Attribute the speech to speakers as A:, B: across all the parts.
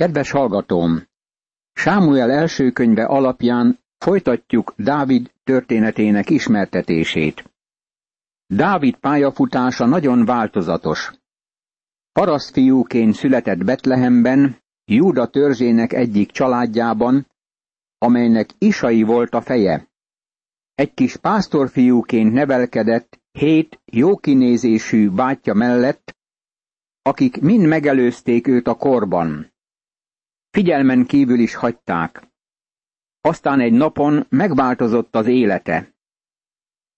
A: Kedves hallgatóm! Sámuel első könyve alapján folytatjuk Dávid történetének ismertetését. Dávid pályafutása nagyon változatos. Parasztfiúként született Betlehemben, Júda törzsének egyik családjában, amelynek Isai volt a feje. Egy kis pásztorfiúként nevelkedett hét jókinézésű bátyja mellett, akik mind megelőzték őt a korban. Figyelmen kívül is hagyták. Aztán egy napon megváltozott az élete.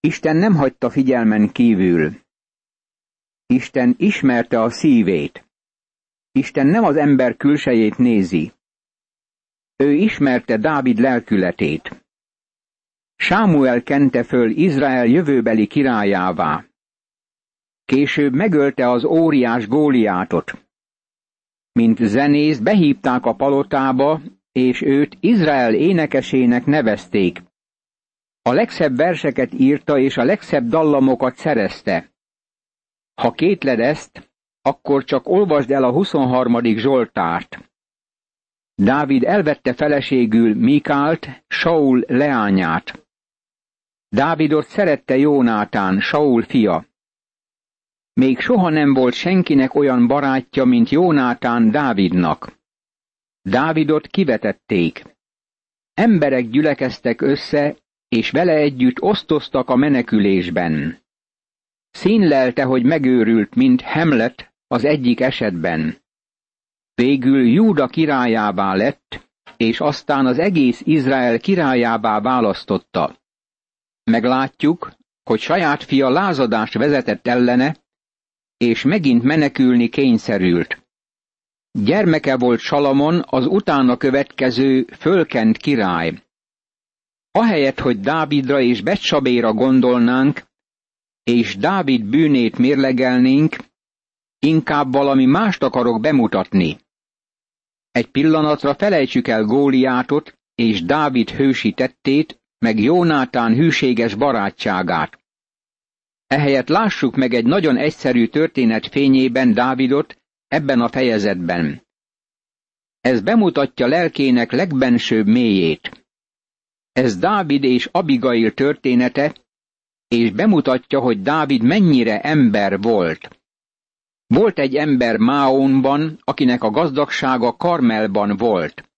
A: Isten nem hagyta figyelmen kívül. Isten ismerte a szívét. Isten nem az ember külsejét nézi. Ő ismerte Dávid lelkületét. Sámuel kente föl Izrael jövőbeli királyává. Később megölte az óriás Góliátot. Mint zenész behívták a palotába, és őt Izrael énekesének nevezték. A legszebb verseket írta, és a legszebb dallamokat szerezte. Ha kétled ezt, akkor csak olvasd el a 23. Zsoltárt. Dávid elvette feleségül Mikált, Saul leányát. Dávidot szerette Jónátán, Saul fia. Még soha nem volt senkinek olyan barátja, mint Jónátán Dávidnak. Dávidot kivetették. Emberek gyülekeztek össze, és vele együtt osztoztak a menekülésben. Színlelte, hogy megőrült, mint Hamlet az egyik esetben. Végül Júda királyává lett, és aztán az egész Izrael királyává választotta. Meglátjuk, hogy saját fia lázadást vezetett ellene, és megint menekülni kényszerült. Gyermeke volt Salamon az utána következő fölkent király. Ahelyett, hogy Dávidra és Betsabéra gondolnánk, és Dávid bűnét mérlegelnénk, inkább valami mást akarok bemutatni. Egy pillanatra felejtsük el Góliátot és Dávid hősi tettét, meg Jónátán hűséges barátságát. Ehelyett lássuk meg egy nagyon egyszerű történet fényében Dávidot ebben a fejezetben. Ez bemutatja lelkének legbensőbb mélyét. Ez Dávid és Abigail története, és bemutatja, hogy Dávid mennyire ember volt. Volt egy ember Máonban, akinek a gazdagsága Karmelban volt.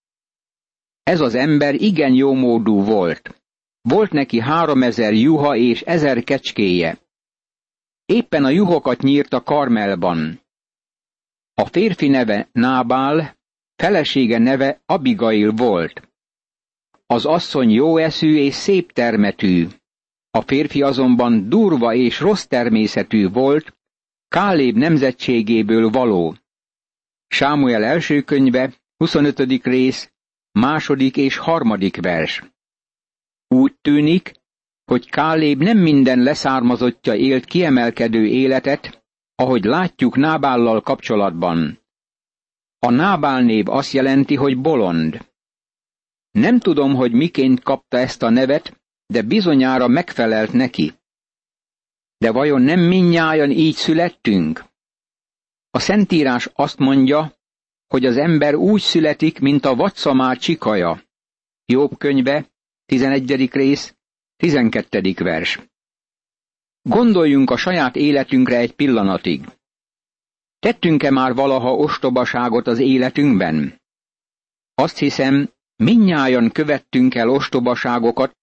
A: Ez az ember igen jómódú volt. Volt neki háromezer juha és ezer kecskéje. Éppen a juhokat nyírta Karmelban. A férfi neve Nábál, felesége neve Abigail volt. Az asszony jó eszű és szép termetű. A férfi azonban durva és rossz természetű volt, Káléb nemzetségéből való. Sámuel első könyve, 25. rész, második és harmadik vers. Úgy tűnik, hogy Káléb nem minden leszármazottja élt kiemelkedő életet, ahogy látjuk Nábállal kapcsolatban. A Nábál név azt jelenti, hogy bolond. Nem tudom, hogy miként kapta ezt a nevet, de bizonyára megfelelt neki. De vajon nem minnyájan így születtünk? A Szentírás azt mondja, hogy az ember úgy születik, mint a vadszamár csikaja. Jobb könyve, 11. rész, 12. vers. Gondoljunk a saját életünkre egy pillanatig. Tettünk-e már valaha ostobaságot az életünkben? Azt hiszem, minnyájan követtünk el ostobaságokat,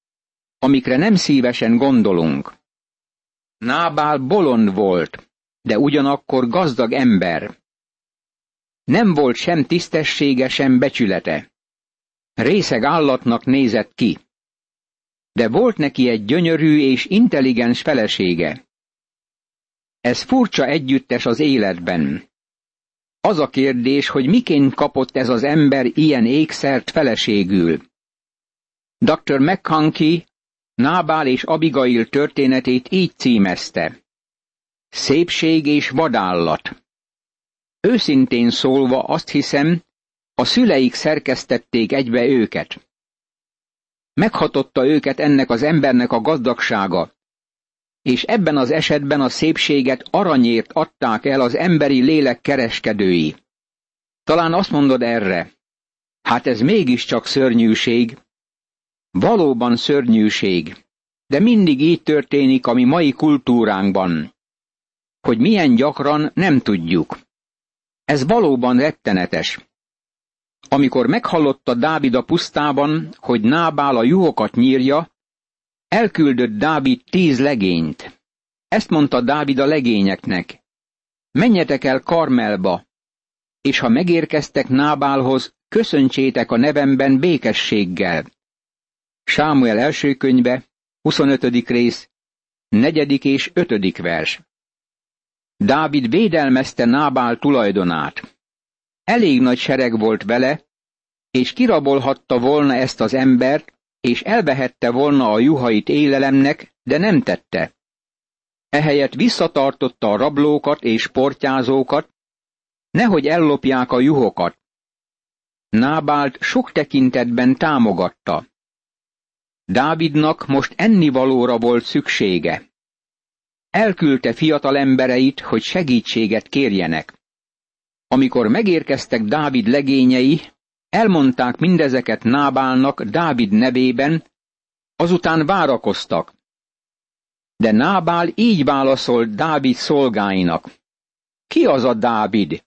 A: amikre nem szívesen gondolunk. Nábál bolond volt, de ugyanakkor gazdag ember. Nem volt sem tisztessége, sem becsülete. Részeg állatnak nézett ki. De volt neki egy gyönyörű és intelligens felesége. Ez furcsa együttes az életben. Az a kérdés, hogy miként kapott ez az ember ilyen ékszert feleségül. Dr. McConkie Nábál és Abigail történetét így címezte. Szépség és vadállat. Őszintén szólva azt hiszem, a szüleik szerkesztették egybe őket. Meghatotta őket ennek az embernek a gazdagsága, és ebben az esetben a szépséget aranyért adták el az emberi lélek kereskedői. Talán azt mondod erre, hát ez mégiscsak szörnyűség. Valóban szörnyűség, de mindig így történik a mi mai kultúránkban. Hogy milyen gyakran nem tudjuk. Ez valóban rettenetes. Amikor meghallotta Dávid a pusztában, hogy Nábál a juhokat nyírja, elküldött Dávid tíz legényt. Ezt mondta Dávid a legényeknek. Menjetek el Karmelba, és ha megérkeztek Nábálhoz, köszöntsétek a nevemben békességgel. Sámuel első könyve, 25. rész, 4. és 5. vers. Dávid védelmezte Nábál tulajdonát. Elég nagy sereg volt vele, és kirabolhatta volna ezt az embert, és elvehette volna a juhait élelemnek, de nem tette. Ehelyett visszatartotta a rablókat és portyázókat, nehogy ellopják a juhokat. Nábált sok tekintetben támogatta. Dávidnak most ennivalóra volt szüksége. Elküldte fiatal embereit, hogy segítséget kérjenek. Amikor megérkeztek Dávid legényei, elmondták mindezeket Nábálnak Dávid nevében, azután várakoztak. De Nábál így válaszolt Dávid szolgáinak. Ki az a Dávid?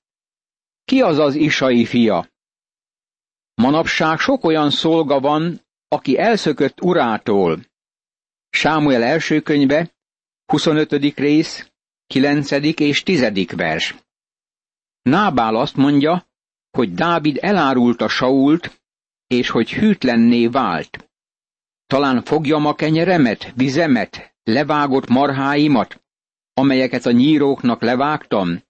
A: Ki az az Isai fia? Manapság sok olyan szolga van, aki elszökött urától. Sámuel első könyve, 25. rész, 9. és 10. vers. Nábál azt mondja, hogy Dávid elárulta Sault, és hogy hűtlenné vált. Talán fogjam a kenyeremet, vizemet, levágott marháimat, amelyeket a nyíróknak levágtam,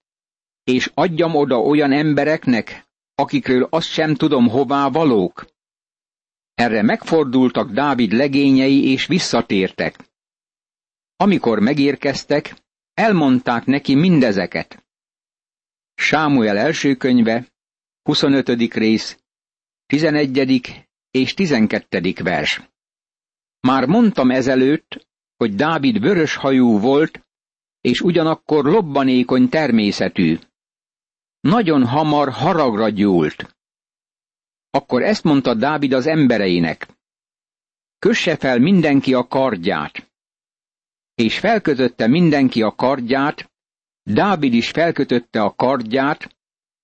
A: és adjam oda olyan embereknek, akikről azt sem tudom hová valók. Erre megfordultak Dávid legényei és visszatértek. Amikor megérkeztek, elmondták neki mindezeket. Sámuel első könyve, 25. rész, 11. és 12. vers. Már mondtam ezelőtt, hogy Dávid vörös hajú volt, és ugyanakkor lobbanékony természetű. Nagyon hamar haragra gyúlt. Akkor ezt mondta Dávid az embereinek. Kösse fel mindenki a kardját. És felkötötte mindenki a kardját, Dávid is felkötötte a kardját,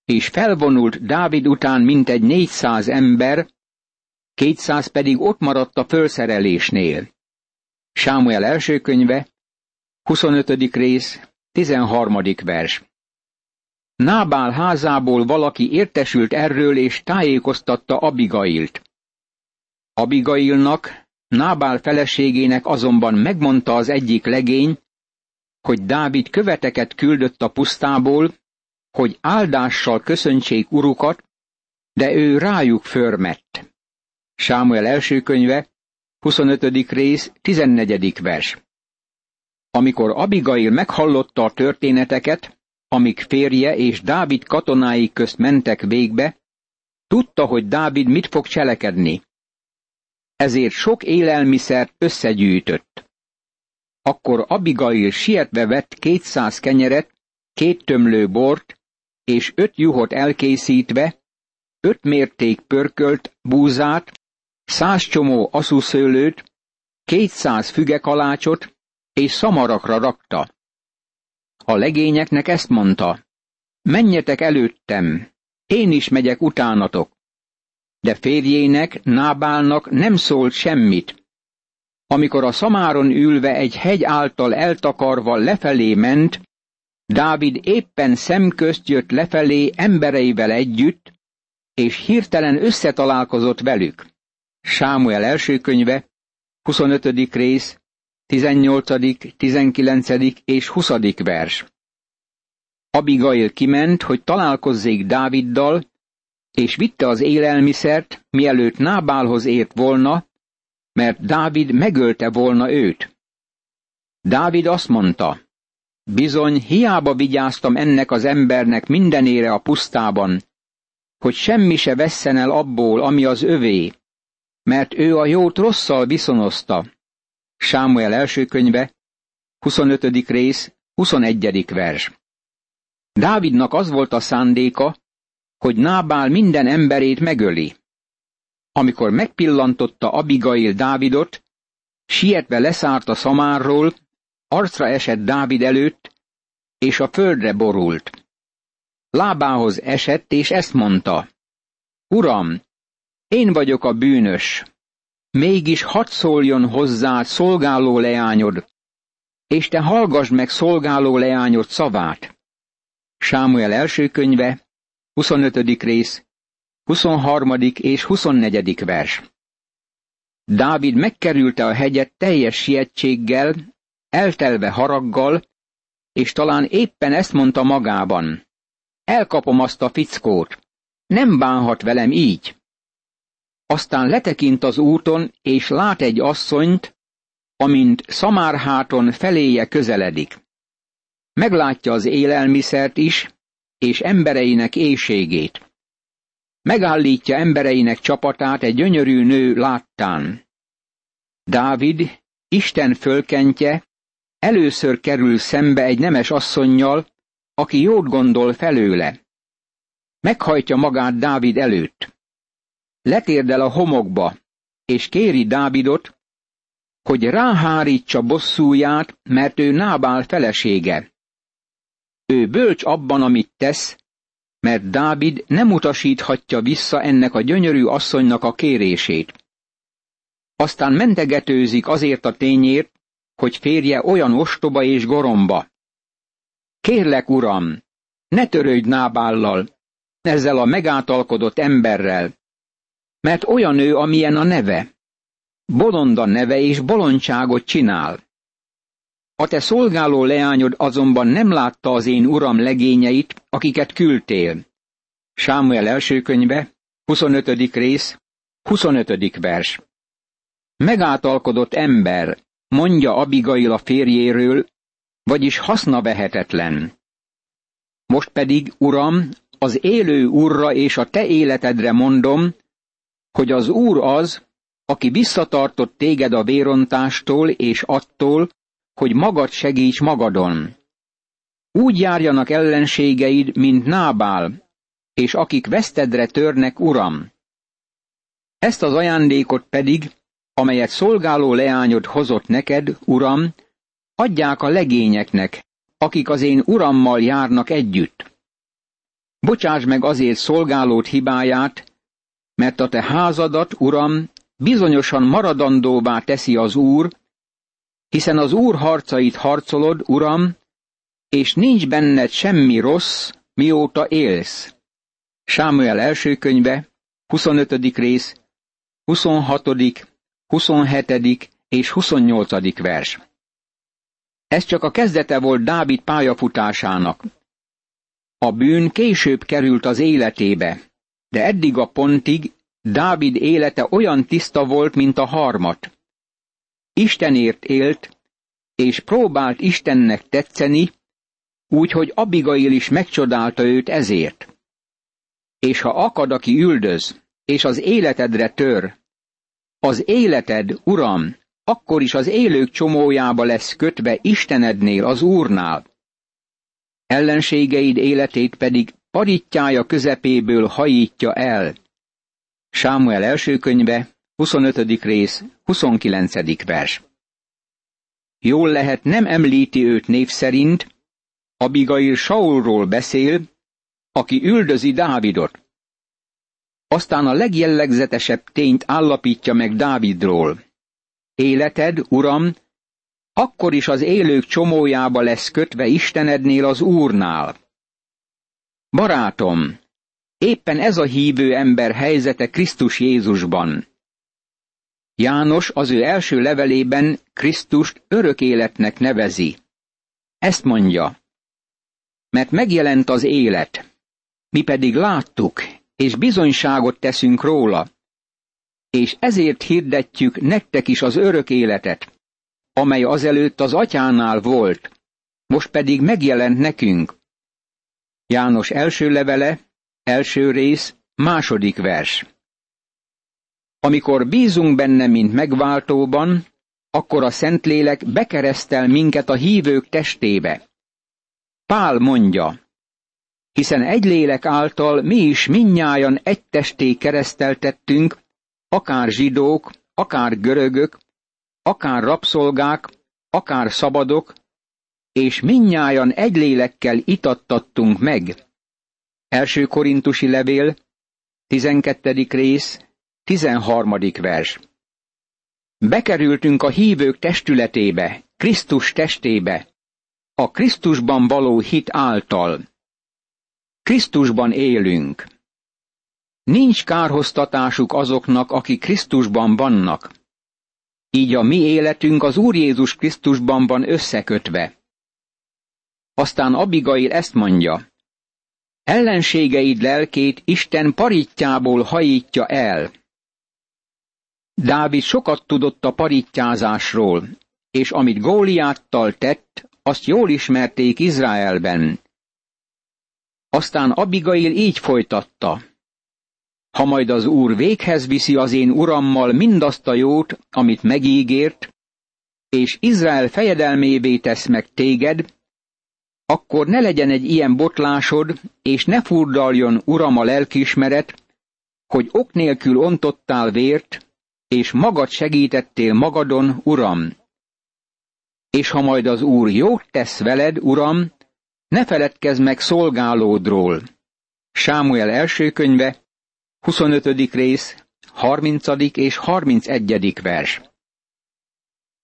A: és felvonult Dávid után mintegy négyszáz ember, kétszáz pedig ott maradt a fölszerelésnél. Sámuel első könyve, 25. rész, 13. vers. Nábál házából valaki értesült erről és tájékoztatta Abigailt. Abigailnak, Nábál feleségének azonban megmondta az egyik legény, hogy Dávid követeket küldött a pusztából, hogy áldással köszöntsék urukat, de ő rájuk förmett. Sámuel első könyve, 25. rész, 14. vers. Amikor Abigail meghallotta a történeteket, amik férje és Dávid katonái közt mentek végbe, tudta, hogy Dávid mit fog cselekedni. Ezért sok élelmiszert összegyűjtött. Akkor Abigail sietve vett kétszáz kenyeret, két tömlő bort, és öt juhot elkészítve, öt mérték pörkölt búzát, száz csomó aszúszőlőt, kétszáz fügekalácsot és szamarakra rakta. A legényeknek ezt mondta, menjetek előttem, én is megyek utánatok. De férjének, Nábálnak nem szólt semmit. Amikor a szamáron ülve egy hegy által eltakarva lefelé ment, Dávid éppen szemközt jött lefelé embereivel együtt, és hirtelen összetalálkozott velük. Sámuel első könyve, 25. rész, 18., 19. és 20. vers. Abigail kiment, hogy találkozzék Dáviddal, és vitte az élelmiszert, mielőtt Nábálhoz ért volna, mert Dávid megölte volna őt. Dávid azt mondta, bizony hiába vigyáztam ennek az embernek mindenére a pusztában, hogy semmi se vesszen el abból, ami az övé, mert ő a jót rosszal viszonozta. Sámuel első könyve, 25. rész, 21. vers. Dávidnak az volt a szándéka, hogy Nábál minden emberét megöli. Amikor megpillantotta Abigail Dávidot, sietve leszállt a szamárról, arcra esett Dávid előtt, és a földre borult. Lábához esett, és ezt mondta. Uram, én vagyok a bűnös. Mégis hadd szóljon hozzá szolgáló leányod, és te hallgass meg szolgáló leányod szavát. Sámuel első könyve, 25. rész, 23. és 24. vers. Dávid megkerülte a hegyet teljes sietséggel, eltelve haraggal, és talán éppen ezt mondta magában. Elkapom azt a fickót. Nem bánhat velem így. Aztán letekint az úton, és lát egy asszonyt, amint szamárháton feléje közeledik. Meglátja az élelmiszert is, és embereinek éjségét. Megállítja embereinek csapatát egy gyönyörű nő láttán. Dávid, Isten fölkentje, először kerül szembe egy nemes asszonnyal, aki jót gondol felőle. Meghajtja magát Dávid előtt. Letérdel a homokba, és kéri Dávidot, hogy ráhárítsa bosszúját, mert ő Nábál felesége. Ő bölcs abban, amit tesz, mert Dávid nem utasíthatja vissza ennek a gyönyörű asszonynak a kérését. Aztán mentegetőzik azért a tényért, hogy férje olyan ostoba és goromba. Kérlek, uram, ne törődj Nábállal, ezzel a megátalkodott emberrel, mert olyan ő, amilyen a neve. Bolonda neve és bolondságot csinál. A te szolgáló leányod azonban nem látta az én uram legényeit, akiket küldtél. Sámuel első könyve, 25. rész, 25. vers. Megátalkodott ember, mondja Abigail a férjéről, vagyis haszna vehetetlen. Most pedig, uram, az élő úrra és a te életedre mondom, hogy az úr az, aki visszatartott téged a vérontástól és attól, hogy magad segíts magadon. Úgy járjanak ellenségeid, mint Nábál, és akik vesztedre törnek, uram. Ezt az ajándékot pedig, amelyet szolgáló leányod hozott neked, uram, adják a legényeknek, akik az én urammal járnak együtt. Bocsáss meg azért szolgálót hibáját, mert a te házadat, uram, bizonyosan maradandóvá teszi az úr, hiszen az úr harcait harcolod, uram, és nincs benned semmi rossz, mióta élsz. Sámuel első könyve, 25. rész, 26., 27. és 28. vers. Ez csak a kezdete volt Dávid pályafutásának. A bűn később került az életébe, de eddig a pontig Dávid élete olyan tiszta volt, mint a harmat. Istenért élt, és próbált Istennek tetszeni, úgyhogy Abigail is megcsodálta őt ezért. És ha akad, aki üldöz, és az életedre tör, az életed, uram, akkor is az élők csomójába lesz kötve Istenednél, az Úrnál. Ellenségeid életét pedig paritjája közepéből hajítja el. Sámuel első könyve, 25. rész, 29. vers. Jól lehet nem említi őt név szerint, Abigail Saulról beszél, aki üldözi Dávidot. Aztán a legjellegzetesebb tényt állapítja meg Dávidról. Életed, uram, akkor is az élők csomójába lesz kötve Istenednél az Úrnál. Barátom, éppen ez a hívő ember helyzete Krisztus Jézusban. János az ő első levelében Krisztust örök életnek nevezi. Ezt mondja, mert megjelent az élet, mi pedig láttuk, és bizonyságot teszünk róla, és ezért hirdetjük nektek is az örök életet, amely azelőtt az atyánál volt, most pedig megjelent nekünk. János első levele, első rész, második vers. Amikor bízunk benne, mint megváltóban, akkor a Szentlélek bekeresztel minket a hívők testébe. Pál mondja, hiszen egy lélek által mi is minnyájan egy testé kereszteltettünk, akár zsidók, akár görögök, akár rabszolgák, akár szabadok, és minnyájan egy lélekkel itattattunk meg. Első korintusi levél, 12. rész, 13. vers. Bekerültünk a hívők testületébe, Krisztus testébe, a Krisztusban való hit által. Krisztusban élünk. Nincs kárhoztatásuk azoknak, akik Krisztusban vannak. Így a mi életünk az Úr Jézus Krisztusban van összekötve. Aztán Abigail ezt mondja. Ellenségeid lelkét Isten paritjából hajítja el. Dávid sokat tudott a parittyázásról, és amit Góliáttal tett, azt jól ismerték Izraelben. Aztán Abigail így folytatta. Ha majd az Úr véghez viszi az én urammal mindazt a jót, amit megígért, és Izrael fejedelmévé tesz meg téged, akkor ne legyen egy ilyen botlásod, és ne furdaljon, uram, a lelkiismeret, hogy ok nélkül ontottál vért, és magad segítettél magadon, uram. És ha majd az úr jót tesz veled, uram, ne feledkezz meg szolgálódról. Sámuel első könyve, 25. rész, 30. és 31. vers.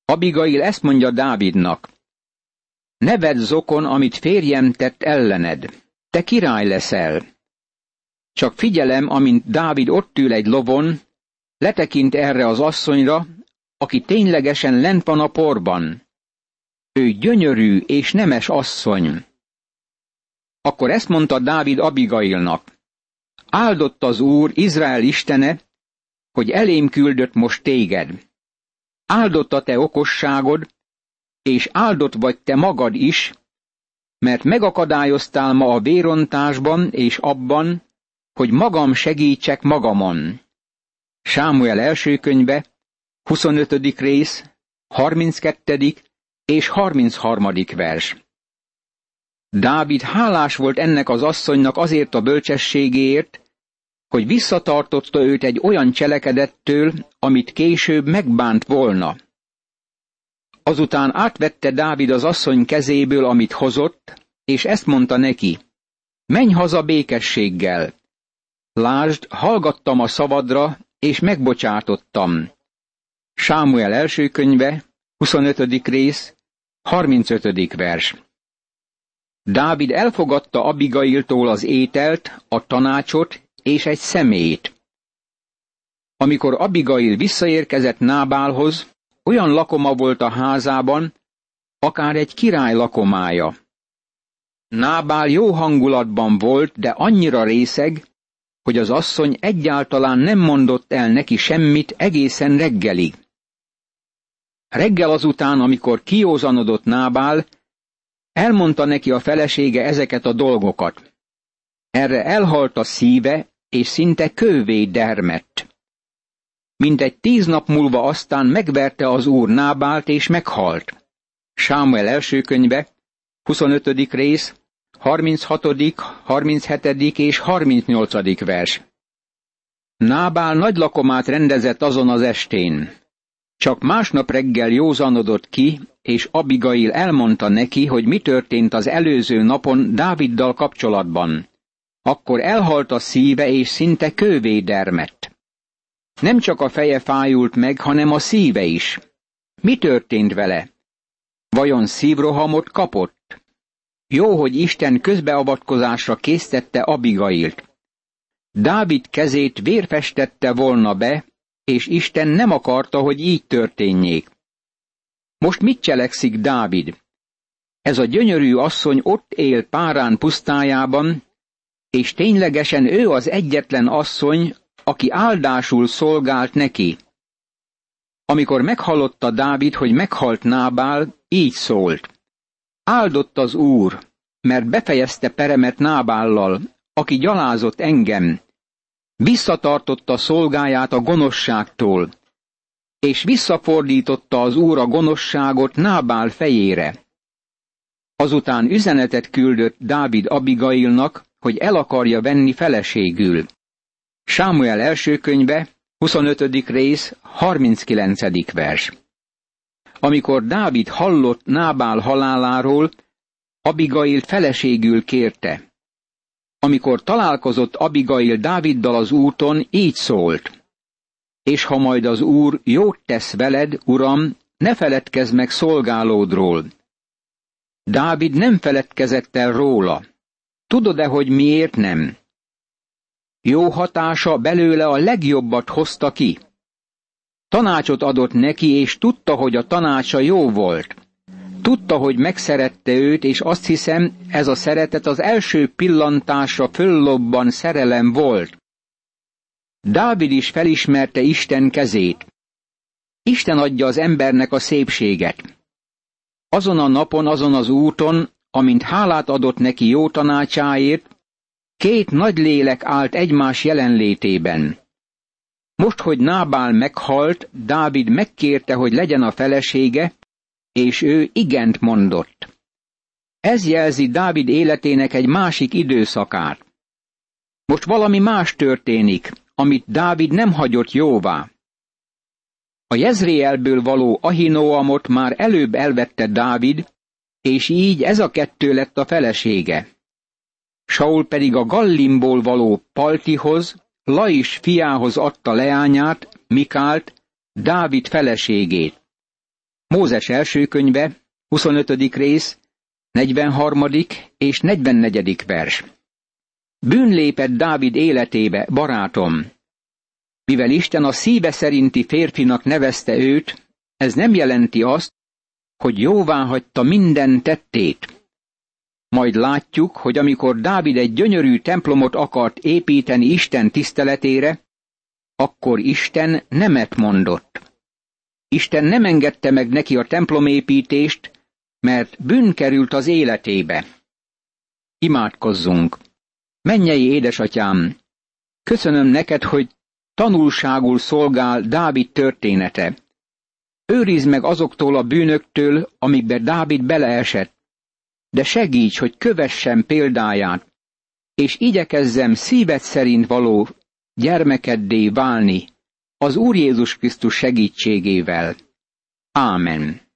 A: Abigail ezt mondja Dávidnak. Ne vedd zokon, amit férjem tett ellened. Te király leszel. Csak figyelem, amint Dávid ott ül egy lovon, letekint erre az asszonyra, aki ténylegesen lent van a porban. Ő gyönyörű és nemes asszony. Akkor ezt mondta Dávid Abigailnak. Áldott az Úr, Izrael istene, hogy elém küldött most téged. Áldott a te okosságod, és áldott vagy te magad is, mert megakadályoztál ma a vérontásban és abban, hogy magam segítsek magamon. Sámuel első könyve, 25. rész, 32. és 33. vers. Dávid hálás volt ennek az asszonynak azért a bölcsességéért, hogy visszatartotta őt egy olyan cselekedettől, amit később megbánt volna. Azután átvette Dávid az asszony kezéből, amit hozott, és ezt mondta neki, menj haza békességgel. Lásd, hallgattam a szavadra, és megbocsátottam. Sámuel első könyve, 25. rész, 35. vers. Dávid elfogadta Abigailtól az ételt, a tanácsot és egy szemét. Amikor Abigail visszaérkezett Nábálhoz, olyan lakoma volt a házában, akár egy király lakomája. Nábál jó hangulatban volt, de annyira részeg, hogy az asszony egyáltalán nem mondott el neki semmit egészen reggelig. Reggel azután, amikor kiózanodott Nábál, elmondta neki a felesége ezeket a dolgokat. Erre elhalt a szíve, és szinte kővé dermett. Mintegy tíz nap múlva aztán megverte az úr Nábált, és meghalt. Sámuel első könyve, 25. rész, 36., 37. és 38. vers. Nábál nagy lakomát rendezett azon az estén. Csak másnap reggel józanodott ki, és Abigail elmondta neki, hogy mi történt az előző napon Dáviddal kapcsolatban. Akkor elhalt a szíve, és szinte kővé dermett. Nem csak a feje fájult meg, hanem a szíve is. Mi történt vele? Vajon szívrohamot kapott? Jó, hogy Isten közbeavatkozásra késztette Abigailt. Dávid kezét vérfestette volna be, és Isten nem akarta, hogy így történjék. Most mit cselekszik Dávid? Ez a gyönyörű asszony ott él Párán pusztájában, és ténylegesen ő az egyetlen asszony, aki áldásul szolgált neki. Amikor meghallotta Dávid, hogy meghalt Nábál, így szólt. Áldott az Úr, mert befejezte peremet Nábállal, aki gyalázott engem. Visszatartotta szolgáját a gonoszságtól, és visszafordította az Úr a gonoszságot Nábál fejére. Azután üzenetet küldött Dávid Abigailnak, hogy el akarja venni feleségül. Sámuel első könyve, 25. rész, 39. vers. Amikor Dávid hallott Nábál haláláról, Abigail feleségül kérte. Amikor találkozott Abigail Dáviddal az úton, így szólt. És ha majd az úr jót tesz veled, uram, ne feledkezz meg szolgálódról. Dávid nem feledkezett el róla. Tudod-e, hogy miért nem? Jó hatása belőle a legjobbat hozta ki. Tanácsot adott neki, és tudta, hogy a tanácsa jó volt. Tudta, hogy megszerette őt, és azt hiszem, ez a szeretet az első pillantásra föllobban szerelem volt. Dávid is felismerte Isten kezét. Isten adja az embernek a szépséget. Azon a napon, azon az úton, amint hálát adott neki jó tanácsáért, két nagy lélek állt egymás jelenlétében. Most, hogy Nábál meghalt, Dávid megkérte, hogy legyen a felesége, és ő igent mondott. Ez jelzi Dávid életének egy másik időszakát. Most valami más történik, amit Dávid nem hagyott jóvá. A Jezréelből való Ahinóamot már előbb elvette Dávid, és így ez a kettő lett a felesége. Saul pedig a Gallimból való Paltihoz, Lais fiához adta leányát, Mikált, Dávid feleségét. Mózes első könyve, 25. rész, 43. és 44. vers. Bűn lépett Dávid életébe, barátom. Mivel Isten a szíve szerinti férfinak nevezte őt, ez nem jelenti azt, hogy jóvá hagyta minden tettét. Majd látjuk, hogy amikor Dávid egy gyönyörű templomot akart építeni Isten tiszteletére, akkor Isten nemet mondott. Isten nem engedte meg neki a templomépítést, mert bűn került az életébe. Imádkozzunk! Mennyei édesatyám, köszönöm neked, hogy tanulságul szolgál Dávid története. Őrizd meg azoktól a bűnöktől, amikbe Dávid beleesett, de segíts, hogy kövessem példáját, és igyekezzem szíved szerint való gyermekeddé válni az Úr Jézus Krisztus segítségével. Ámen.